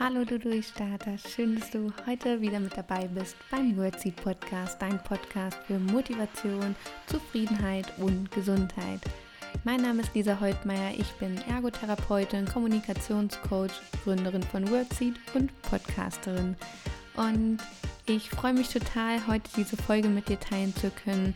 Hallo du Durchstarter, schön, dass du heute wieder mit dabei bist beim Wordseed Podcast, dein Podcast für Motivation, Zufriedenheit und Gesundheit. Mein Name ist Lisa Heutmeier, ich bin Ergotherapeutin, Kommunikationscoach, Gründerin von Wordseed und Podcasterin. Und ich freue mich total, heute diese Folge mit dir teilen zu können,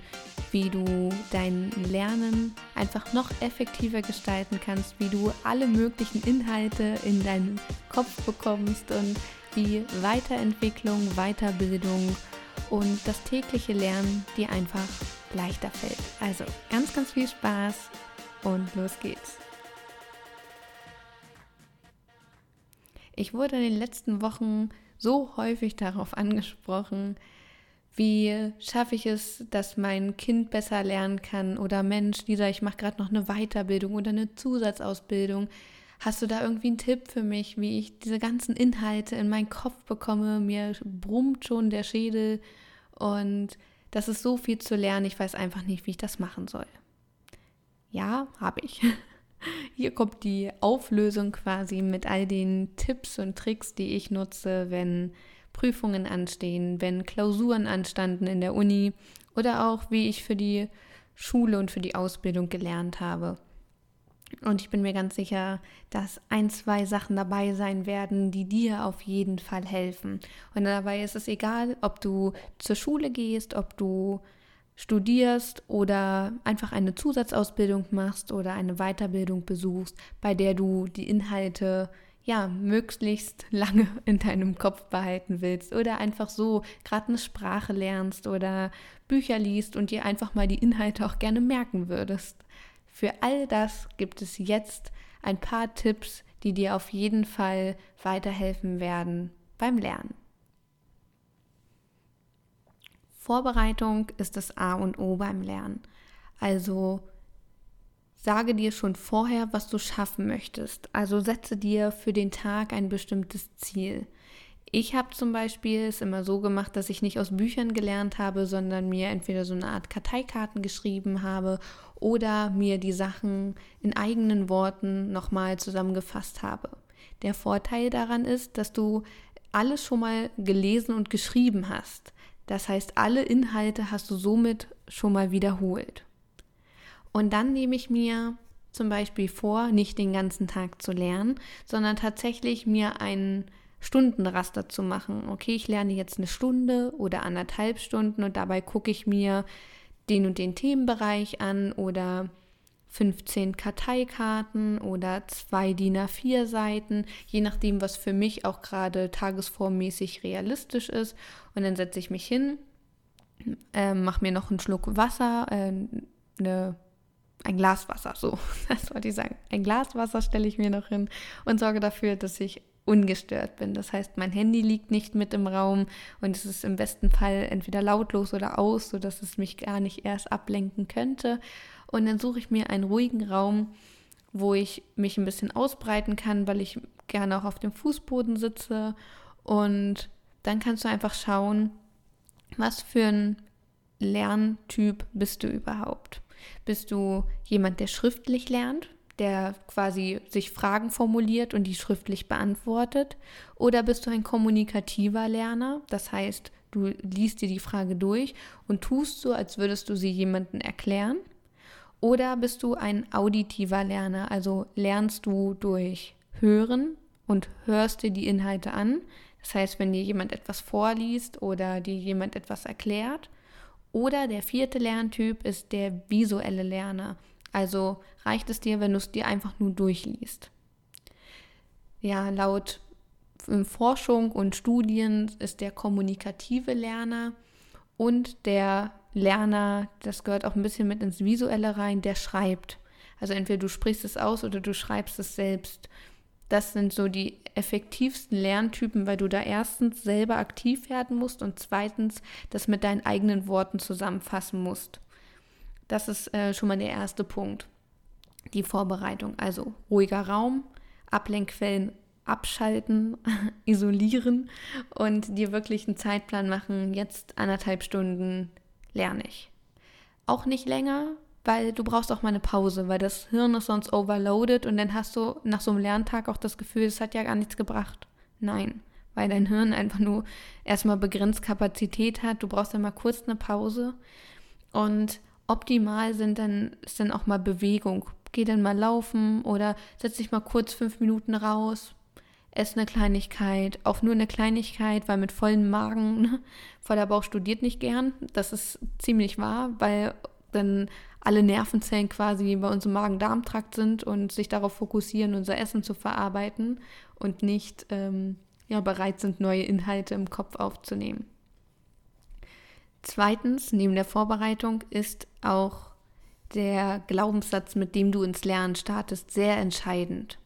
wie du dein Lernen einfach noch effektiver gestalten kannst, wie du alle möglichen Inhalte in deinen Kopf bekommst und wie Weiterentwicklung, Weiterbildung und das tägliche Lernen dir einfach leichter fällt. Also ganz, ganz viel Spaß und los geht's. Ich wurde in den letzten Wochen so häufig darauf angesprochen, wie schaffe ich es, dass mein Kind besser lernen kann oder Mensch, Lisa, ich mache gerade noch eine Weiterbildung oder eine Zusatzausbildung. Hast du da irgendwie einen Tipp für mich, wie ich diese ganzen Inhalte in meinen Kopf bekomme? Mir brummt schon der Schädel und das ist so viel zu lernen, ich weiß einfach nicht, wie ich das machen soll. Ja, habe ich. Hier kommt die Auflösung quasi mit all den Tipps und Tricks, die ich nutze, wenn Prüfungen anstehen, wenn Klausuren anstanden in der Uni oder auch wie ich für die Schule und für die Ausbildung gelernt habe. Und ich bin mir ganz sicher, dass ein, zwei Sachen dabei sein werden, die dir auf jeden Fall helfen. Und dabei ist es egal, ob du zur Schule gehst, ob du studierst oder einfach eine Zusatzausbildung machst oder eine Weiterbildung besuchst, bei der du die Inhalte ja möglichst lange in deinem Kopf behalten willst oder einfach so gerade eine Sprache lernst oder Bücher liest und dir einfach mal die Inhalte auch gerne merken würdest. Für all das gibt es jetzt ein paar Tipps, die dir auf jeden Fall weiterhelfen werden beim Lernen. Vorbereitung ist das A und O beim Lernen. Also sage dir schon vorher, was du schaffen möchtest. Also setze dir für den Tag ein bestimmtes Ziel. Ich habe zum Beispiel es immer so gemacht, dass ich nicht aus Büchern gelernt habe, sondern mir entweder so eine Art Karteikarten geschrieben habe oder mir die Sachen in eigenen Worten nochmal zusammengefasst habe. Der Vorteil daran ist, dass du alles schon mal gelesen und geschrieben hast. Das heißt, alle Inhalte hast du somit schon mal wiederholt. Und dann nehme ich mir zum Beispiel vor, nicht den ganzen Tag zu lernen, sondern tatsächlich mir einen Stundenraster zu machen. Okay, ich lerne jetzt eine Stunde oder anderthalb Stunden und dabei gucke ich mir den und den Themenbereich an oder 15 Karteikarten oder zwei DIN A4 Seiten, je nachdem, was für mich auch gerade tagesformmäßig realistisch ist. Und dann setze ich mich hin, äh, mache mir noch einen Schluck Wasser, äh, eine, ein Glas Wasser, so, das wollte ich sagen. Ein Glas Wasser stelle ich mir noch hin und sorge dafür, dass ich ungestört bin. Das heißt, mein Handy liegt nicht mit im Raum und es ist im besten Fall entweder lautlos oder aus, sodass es mich gar nicht erst ablenken könnte. Und dann suche ich mir einen ruhigen Raum, wo ich mich ein bisschen ausbreiten kann, weil ich gerne auch auf dem Fußboden sitze. Und dann kannst du einfach schauen, was für ein Lerntyp bist du überhaupt? Bist du jemand, der schriftlich lernt, der quasi sich Fragen formuliert und die schriftlich beantwortet? Oder bist du ein kommunikativer Lerner? Das heißt, du liest dir die Frage durch und tust so, als würdest du sie jemandem erklären. Oder bist du ein auditiver Lerner, also lernst du durch Hören und hörst dir die Inhalte an. Das heißt, wenn dir jemand etwas vorliest oder dir jemand etwas erklärt. Oder der vierte Lerntyp ist der visuelle Lerner. Also reicht es dir, wenn du es dir einfach nur durchliest. Ja, laut Forschung und Studien ist der kommunikative Lerner und der Lerner, das gehört auch ein bisschen mit ins Visuelle rein, der schreibt. Also entweder du sprichst es aus oder du schreibst es selbst. Das sind so die effektivsten Lerntypen, weil du da erstens selber aktiv werden musst und zweitens das mit deinen eigenen Worten zusammenfassen musst. Das ist äh, schon mal der erste Punkt. Die Vorbereitung. Also ruhiger Raum, Ablenkquellen abschalten, isolieren und dir wirklich einen Zeitplan machen. Jetzt anderthalb Stunden lerne ich. Auch nicht länger, weil du brauchst auch mal eine Pause, weil das Hirn ist sonst overloaded und dann hast du nach so einem Lerntag auch das Gefühl, es hat ja gar nichts gebracht. Nein, weil dein Hirn einfach nur erstmal begrenzt Kapazität hat. Du brauchst dann mal kurz eine Pause. Und optimal sind dann, ist dann auch mal Bewegung. Geh dann mal laufen oder setz dich mal kurz fünf Minuten raus, ess eine Kleinigkeit, auch nur eine Kleinigkeit, weil mit vollem Magen, ne, voller Bauch studiert nicht gern. Das ist ziemlich wahr, weil dann alle Nervenzellen quasi bei unserem Magen-Darm-Trakt sind und sich darauf fokussieren, unser Essen zu verarbeiten und nicht ähm, ja, bereit sind, neue Inhalte im Kopf aufzunehmen. Zweitens, neben der Vorbereitung ist auch der Glaubenssatz, mit dem du ins Lernen startest, sehr entscheidend.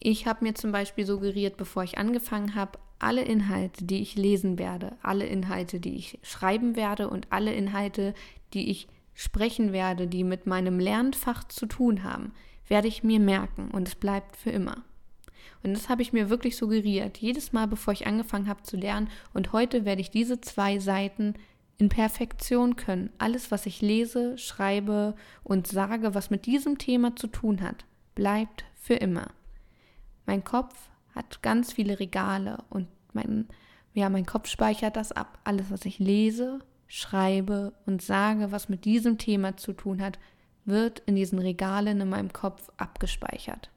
Ich habe mir zum Beispiel suggeriert, bevor ich angefangen habe, alle Inhalte, die ich lesen werde, alle Inhalte, die ich schreiben werde und alle Inhalte, die ich sprechen werde, die mit meinem Lernfach zu tun haben, werde ich mir merken und es bleibt für immer. Und das habe ich mir wirklich suggeriert, jedes Mal, bevor ich angefangen habe zu lernen. Und heute werde ich diese zwei Seiten in Perfektion können. Alles, was ich lese, schreibe und sage, was mit diesem Thema zu tun hat, bleibt für immer. Mein Kopf hat ganz viele Regale und mein, ja, mein Kopf speichert das ab. Alles, was ich lese, schreibe und sage, was mit diesem Thema zu tun hat, wird in diesen Regalen in meinem Kopf abgespeichert.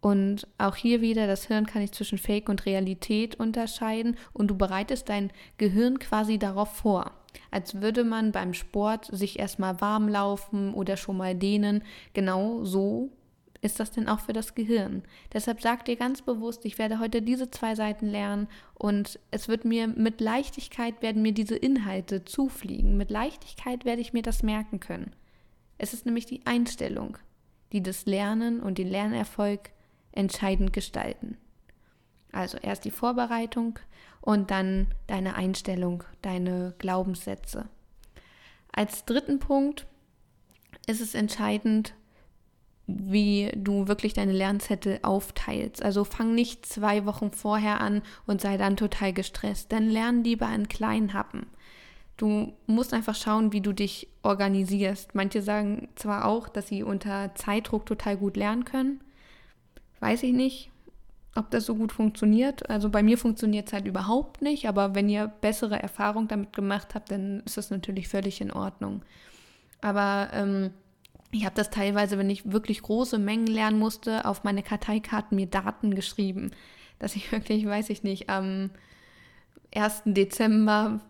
Und auch hier wieder, das Hirn kann ich zwischen Fake und Realität unterscheiden und du bereitest dein Gehirn quasi darauf vor. Als würde man beim Sport sich erstmal warm laufen oder schon mal dehnen. Genau so ist das denn auch für das Gehirn? Deshalb sag dir ganz bewusst, ich werde heute diese zwei Seiten lernen und es wird mir mit Leichtigkeit werden mir diese Inhalte zufliegen. Mit Leichtigkeit werde ich mir das merken können. Es ist nämlich die Einstellung, die das Lernen und den Lernerfolg entscheidend gestalten. Also erst die Vorbereitung und dann deine Einstellung, deine Glaubenssätze. Als dritten Punkt ist es entscheidend, wie du wirklich deine Lernzettel aufteilst. Also fang nicht zwei Wochen vorher an und sei dann total gestresst. Dann lern lieber in kleinen Happen. Du musst einfach schauen, wie du dich organisierst. Manche sagen zwar auch, dass sie unter Zeitdruck total gut lernen können. Weiß ich nicht, ob das so gut funktioniert. Also bei mir funktioniert es halt überhaupt nicht, aber wenn ihr bessere Erfahrungen damit gemacht habt, dann ist das natürlich völlig in Ordnung. Aber ähm, ich habe das teilweise, wenn ich wirklich große Mengen lernen musste, auf meine Karteikarten mir Daten geschrieben, dass ich wirklich, weiß ich nicht, am 1. Dezember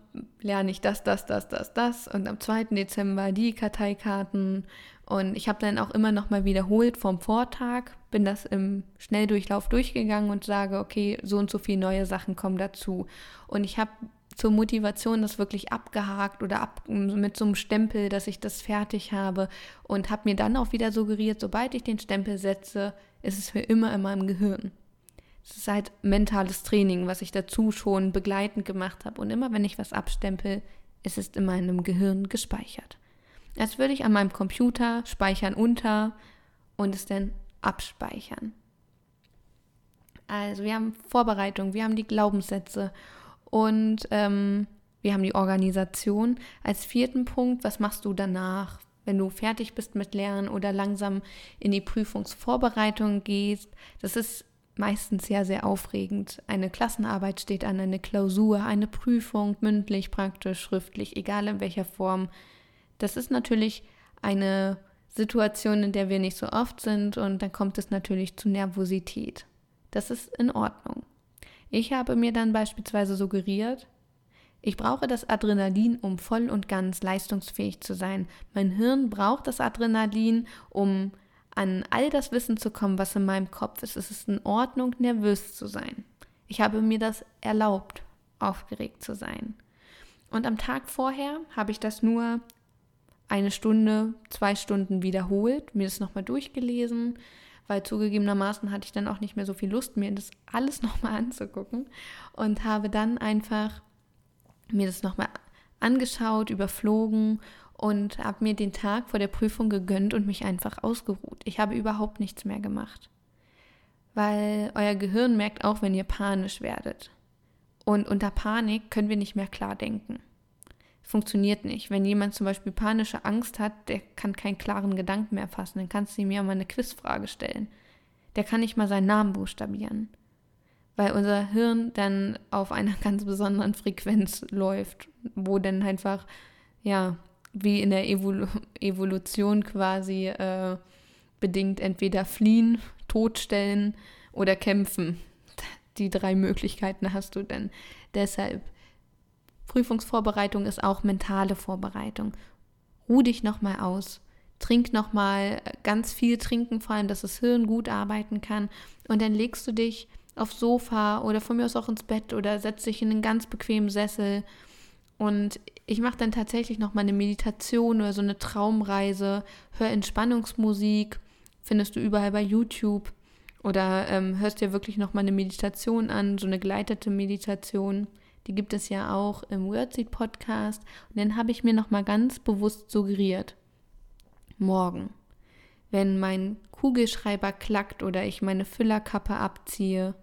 lerne ich das, das, das, das, das und am 2. Dezember die Karteikarten und ich habe dann auch immer noch mal wiederholt vom Vortag, bin das im Schnelldurchlauf durchgegangen und sage, okay, so und so viele neue Sachen kommen dazu und ich habe zur Motivation das wirklich abgehakt oder ab, mit so einem Stempel, dass ich das fertig habe und habe mir dann auch wieder suggeriert, sobald ich den Stempel setze, ist es für immer in meinem Gehirn. Es ist halt mentales Training, was ich dazu schon begleitend gemacht habe. Und immer wenn ich was abstempel, ist es in meinem Gehirn gespeichert. Als würde ich an meinem Computer speichern unter und es dann abspeichern. Also wir haben Vorbereitung, wir haben die Glaubenssätze und ähm, wir haben die Organisation. Als vierten Punkt, was machst du danach, wenn du fertig bist mit Lernen oder langsam in die Prüfungsvorbereitung gehst? Das ist meistens ja sehr aufregend. Eine Klassenarbeit steht an, eine Klausur, eine Prüfung, mündlich, praktisch, schriftlich, egal in welcher Form. Das ist natürlich eine Situation, in der wir nicht so oft sind und dann kommt es natürlich zu Nervosität. Das ist in Ordnung. Ich habe mir dann beispielsweise suggeriert, ich brauche das Adrenalin, um voll und ganz leistungsfähig zu sein. Mein Hirn braucht das Adrenalin, um an all das Wissen zu kommen, was in meinem Kopf ist. Es ist in Ordnung, nervös zu sein. Ich habe mir das erlaubt, aufgeregt zu sein. Und am Tag vorher habe ich das nur eine Stunde, zwei Stunden wiederholt, mir das nochmal durchgelesen, weil zugegebenermaßen hatte ich dann auch nicht mehr so viel Lust, mir das alles nochmal anzugucken und habe dann einfach mir das nochmal angeschaut, überflogen und habe mir den Tag vor der Prüfung gegönnt und mich einfach ausgeruht. Ich habe überhaupt nichts mehr gemacht, weil euer Gehirn merkt auch, wenn ihr panisch werdet. Und unter Panik können wir nicht mehr klar denken funktioniert nicht. Wenn jemand zum Beispiel panische Angst hat, der kann keinen klaren Gedanken mehr fassen, dann kannst du ihm ja mal eine Quizfrage stellen. der kann nicht mal seinen Namen buchstabieren, weil unser Hirn dann auf einer ganz besonderen Frequenz läuft, wo dann einfach, ja, wie in der Evolu Evolution quasi äh, bedingt entweder fliehen, totstellen oder kämpfen. Die drei Möglichkeiten hast du dann. Deshalb, Prüfungsvorbereitung ist auch mentale Vorbereitung. Ruh dich nochmal aus. Trink nochmal ganz viel trinken, vor allem, dass das Hirn gut arbeiten kann. Und dann legst du dich aufs Sofa oder von mir aus auch ins Bett oder setzt dich in einen ganz bequemen Sessel. Und ich mache dann tatsächlich nochmal eine Meditation oder so eine Traumreise, höre Entspannungsmusik, findest du überall bei YouTube. Oder ähm, hörst dir wirklich nochmal eine Meditation an, so eine geleitete Meditation. Die gibt es ja auch im Wordseed Podcast. Und dann habe ich mir nochmal ganz bewusst suggeriert, morgen, wenn mein Kugelschreiber klackt oder ich meine Füllerkappe abziehe,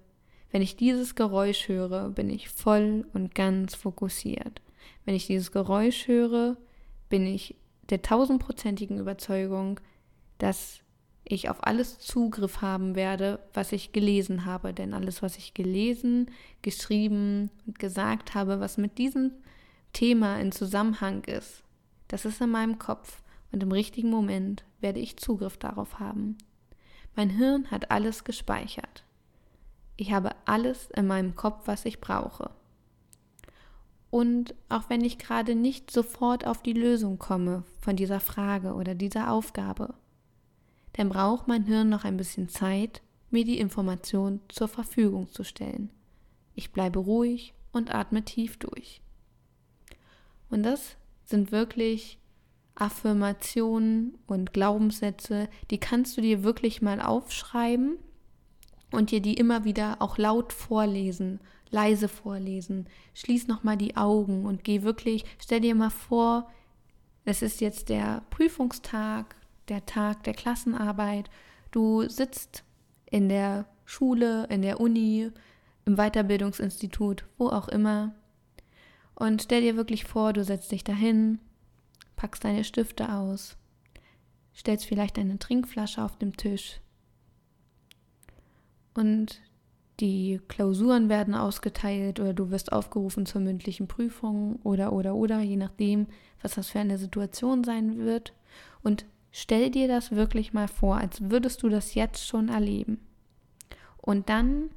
wenn ich dieses Geräusch höre, bin ich voll und ganz fokussiert. Wenn ich dieses Geräusch höre, bin ich der tausendprozentigen Überzeugung, dass ich auf alles Zugriff haben werde, was ich gelesen habe. Denn alles, was ich gelesen, geschrieben und gesagt habe, was mit diesem Thema in Zusammenhang ist, das ist in meinem Kopf und im richtigen Moment werde ich Zugriff darauf haben. Mein Hirn hat alles gespeichert. Ich habe alles in meinem Kopf, was ich brauche. Und auch wenn ich gerade nicht sofort auf die Lösung komme von dieser Frage oder dieser Aufgabe, dann braucht mein Hirn noch ein bisschen Zeit, mir die Information zur Verfügung zu stellen. Ich bleibe ruhig und atme tief durch. Und das sind wirklich Affirmationen und Glaubenssätze, die kannst du dir wirklich mal aufschreiben und dir die immer wieder auch laut vorlesen, leise vorlesen. Schließ noch mal die Augen und geh wirklich, stell dir mal vor, es ist jetzt der Prüfungstag der Tag der Klassenarbeit. Du sitzt in der Schule, in der Uni, im Weiterbildungsinstitut, wo auch immer. Und stell dir wirklich vor, du setzt dich dahin, packst deine Stifte aus, stellst vielleicht eine Trinkflasche auf dem Tisch und die Klausuren werden ausgeteilt oder du wirst aufgerufen zur mündlichen Prüfung oder oder oder, je nachdem, was das für eine Situation sein wird. Und Stell dir das wirklich mal vor, als würdest du das jetzt schon erleben. Und dann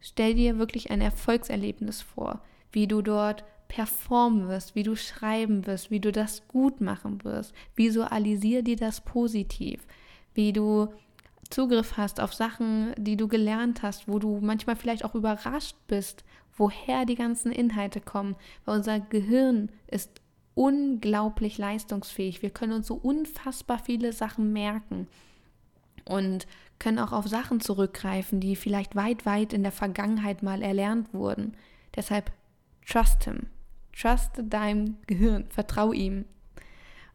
stell dir wirklich ein Erfolgserlebnis vor, wie du dort performen wirst, wie du schreiben wirst, wie du das gut machen wirst. Visualisier dir das positiv, wie du Zugriff hast auf Sachen, die du gelernt hast, wo du manchmal vielleicht auch überrascht bist, woher die ganzen Inhalte kommen, weil unser Gehirn ist unglaublich leistungsfähig. Wir können uns so unfassbar viele Sachen merken und können auch auf Sachen zurückgreifen, die vielleicht weit, weit in der Vergangenheit mal erlernt wurden. Deshalb trust him. Trust deinem Gehirn. Vertrau ihm.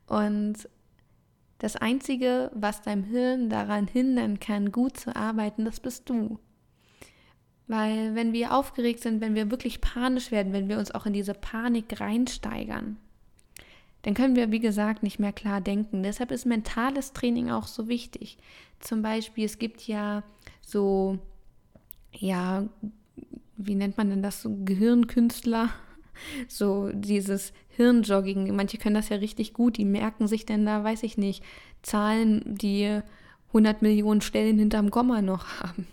Und das Einzige, was deinem Hirn daran hindern kann, gut zu arbeiten, das bist du. Weil wenn wir aufgeregt sind, wenn wir wirklich panisch werden, wenn wir uns auch in diese Panik reinsteigern, dann können wir, wie gesagt, nicht mehr klar denken. Deshalb ist mentales Training auch so wichtig. Zum Beispiel, es gibt ja so, ja, wie nennt man denn das, so Gehirnkünstler, so dieses Hirnjogging. Manche können das ja richtig gut, die merken sich denn da, weiß ich nicht, Zahlen, die 100 Millionen Stellen hinterm Komma noch haben.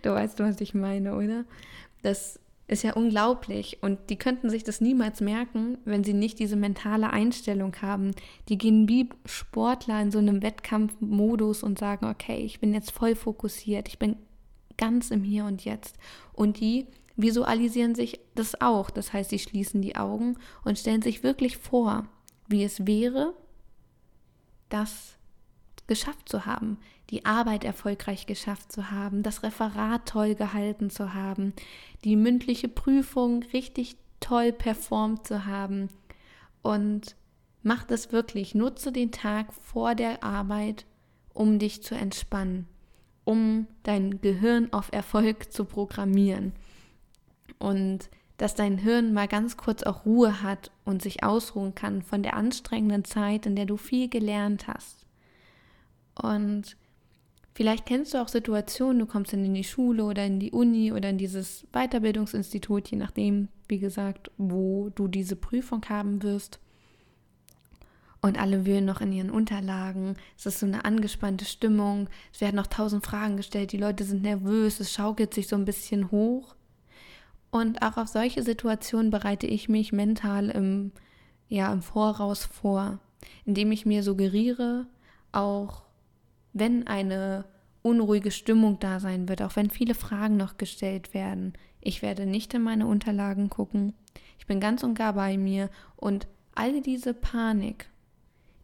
Du weißt, was ich meine, oder? Das ist ja unglaublich und die könnten sich das niemals merken, wenn sie nicht diese mentale Einstellung haben. Die gehen wie Sportler in so einem Wettkampfmodus und sagen, okay, ich bin jetzt voll fokussiert, ich bin ganz im Hier und Jetzt. Und die visualisieren sich das auch. Das heißt, sie schließen die Augen und stellen sich wirklich vor, wie es wäre, das geschafft zu haben, die Arbeit erfolgreich geschafft zu haben, das Referat toll gehalten zu haben, die mündliche Prüfung richtig toll performt zu haben. Und mach das wirklich, nutze den Tag vor der Arbeit, um dich zu entspannen, um dein Gehirn auf Erfolg zu programmieren. Und dass dein Hirn mal ganz kurz auch Ruhe hat und sich ausruhen kann von der anstrengenden Zeit, in der du viel gelernt hast. Und Vielleicht kennst du auch Situationen, du kommst dann in die Schule oder in die Uni oder in dieses Weiterbildungsinstitut, je nachdem, wie gesagt, wo du diese Prüfung haben wirst. Und alle wühlen noch in ihren Unterlagen. Es ist so eine angespannte Stimmung. Es werden noch tausend Fragen gestellt. Die Leute sind nervös. Es schaukelt sich so ein bisschen hoch. Und auch auf solche Situationen bereite ich mich mental im, ja, im Voraus vor, indem ich mir suggeriere, auch wenn eine unruhige Stimmung da sein wird, auch wenn viele Fragen noch gestellt werden. Ich werde nicht in meine Unterlagen gucken. Ich bin ganz und gar bei mir und all diese Panik,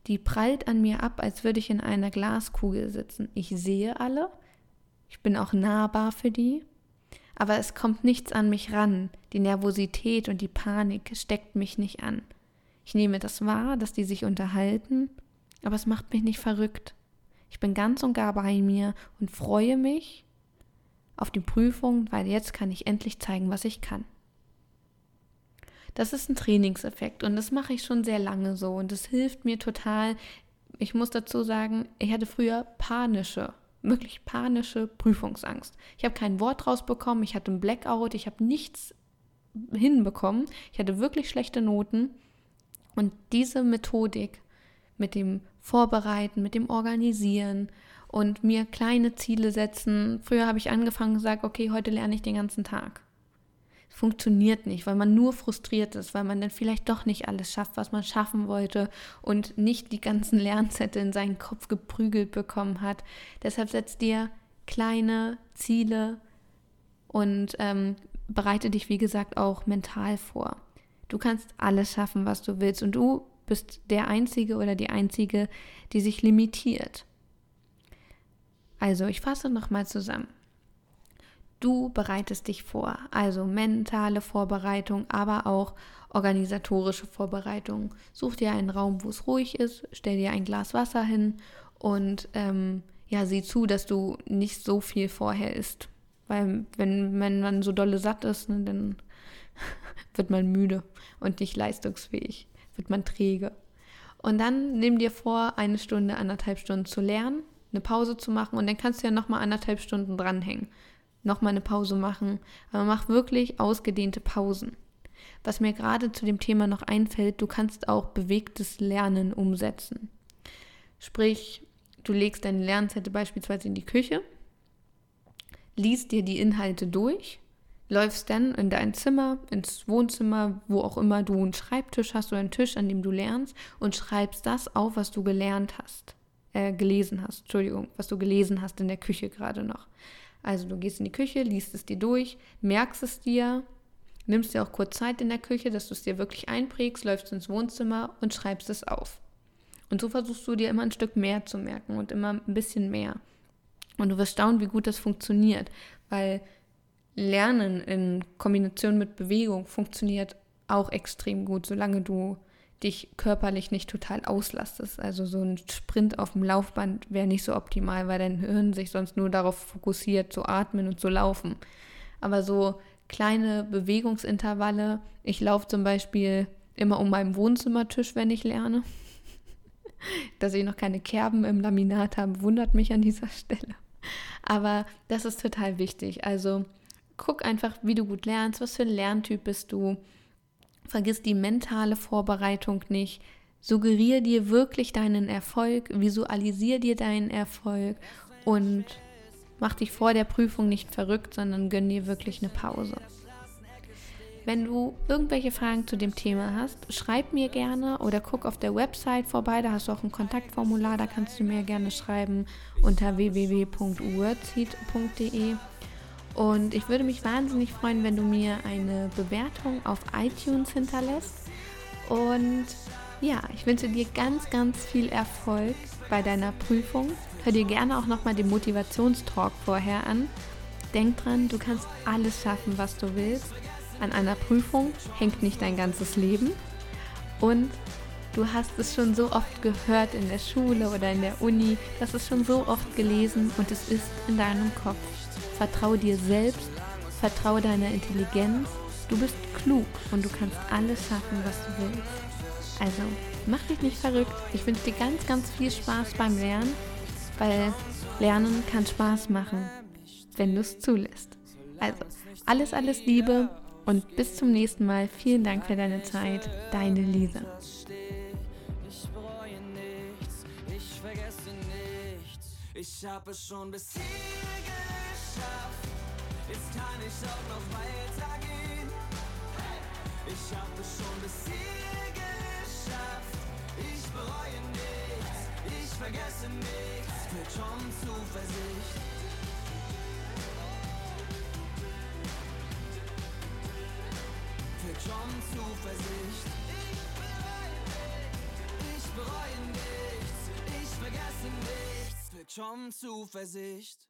die prallt an mir ab, als würde ich in einer Glaskugel sitzen. Ich sehe alle, ich bin auch nahbar für die, aber es kommt nichts an mich ran. Die Nervosität und die Panik steckt mich nicht an. Ich nehme das wahr, dass die sich unterhalten, aber es macht mich nicht verrückt. Ich bin ganz und gar bei mir und freue mich auf die Prüfung, weil jetzt kann ich endlich zeigen, was ich kann. Das ist ein Trainingseffekt und das mache ich schon sehr lange so und das hilft mir total. Ich muss dazu sagen, ich hatte früher panische, wirklich panische Prüfungsangst. Ich habe kein Wort rausbekommen, ich hatte einen Blackout, ich habe nichts hinbekommen. Ich hatte wirklich schlechte Noten und diese Methodik mit dem Vorbereiten, mit dem Organisieren und mir kleine Ziele setzen. Früher habe ich angefangen und gesagt, okay, heute lerne ich den ganzen Tag. Es funktioniert nicht, weil man nur frustriert ist, weil man dann vielleicht doch nicht alles schafft, was man schaffen wollte und nicht die ganzen Lernzettel in seinen Kopf geprügelt bekommen hat. Deshalb setzt dir kleine Ziele und ähm, bereite dich, wie gesagt, auch mental vor. Du kannst alles schaffen, was du willst und du bist der Einzige oder die Einzige, die sich limitiert. Also, ich fasse nochmal zusammen. Du bereitest dich vor, also mentale Vorbereitung, aber auch organisatorische Vorbereitung. Such dir einen Raum, wo es ruhig ist, stell dir ein Glas Wasser hin und ähm, ja, sieh zu, dass du nicht so viel vorher isst. Weil wenn, wenn man so dolle satt ist, ne, dann wird man müde und nicht leistungsfähig wird man träge. Und dann nimm dir vor, eine Stunde, anderthalb Stunden zu lernen, eine Pause zu machen und dann kannst du ja nochmal anderthalb Stunden dranhängen. Nochmal eine Pause machen. Aber mach wirklich ausgedehnte Pausen. Was mir gerade zu dem Thema noch einfällt, du kannst auch bewegtes Lernen umsetzen. Sprich, du legst deine Lernzettel beispielsweise in die Küche, liest dir die Inhalte durch läufst dann in dein Zimmer, ins Wohnzimmer, wo auch immer du einen Schreibtisch hast oder einen Tisch, an dem du lernst und schreibst das auf, was du gelernt hast, äh, gelesen hast, Entschuldigung, was du gelesen hast in der Küche gerade noch. Also du gehst in die Küche, liest es dir durch, merkst es dir, nimmst dir auch kurz Zeit in der Küche, dass du es dir wirklich einprägst, läufst ins Wohnzimmer und schreibst es auf. Und so versuchst du dir immer ein Stück mehr zu merken und immer ein bisschen mehr. Und du wirst staunen, wie gut das funktioniert, weil Lernen in Kombination mit Bewegung funktioniert auch extrem gut, solange du dich körperlich nicht total auslastest. Also so ein Sprint auf dem Laufband wäre nicht so optimal, weil dein Hirn sich sonst nur darauf fokussiert, zu atmen und zu laufen. Aber so kleine Bewegungsintervalle, ich laufe zum Beispiel immer um meinen Wohnzimmertisch, wenn ich lerne. Dass ich noch keine Kerben im Laminat habe, wundert mich an dieser Stelle. Aber das ist total wichtig. Also Guck einfach, wie du gut lernst, was für ein Lerntyp bist du. Vergiss die mentale Vorbereitung nicht. Suggeriere dir wirklich deinen Erfolg, visualisiere dir deinen Erfolg und mach dich vor der Prüfung nicht verrückt, sondern gönn dir wirklich eine Pause. Wenn du irgendwelche Fragen zu dem Thema hast, schreib mir gerne oder guck auf der Website vorbei, da hast du auch ein Kontaktformular, da kannst du mir gerne schreiben unter www.wordseed.de. Und ich würde mich wahnsinnig freuen, wenn du mir eine Bewertung auf iTunes hinterlässt. Und ja, ich wünsche dir ganz, ganz viel Erfolg bei deiner Prüfung. Hör dir gerne auch nochmal den Motivationstalk vorher an. Denk dran, du kannst alles schaffen, was du willst. An einer Prüfung hängt nicht dein ganzes Leben. Und du hast es schon so oft gehört in der Schule oder in der Uni, das ist schon so oft gelesen und es ist in deinem Kopf. Vertraue dir selbst, vertraue deiner Intelligenz. Du bist klug und du kannst alles schaffen, was du willst. Also, mach dich nicht verrückt. Ich wünsche dir ganz, ganz viel Spaß beim Lernen, weil Lernen kann Spaß machen, wenn du es zulässt. Also, alles, alles Liebe und bis zum nächsten Mal. Vielen Dank für deine Zeit. Deine Lisa. Ich habe es schon bis hier geschafft. Jetzt kann ich auch noch weitergehen. Ich habe es schon bis hier geschafft. Ich bereue nichts, ich vergesse nichts. Mit schon Zuversicht. Für schon Zuversicht. Ich bereue nichts, ich vergesse nichts. Für schon Zuversicht.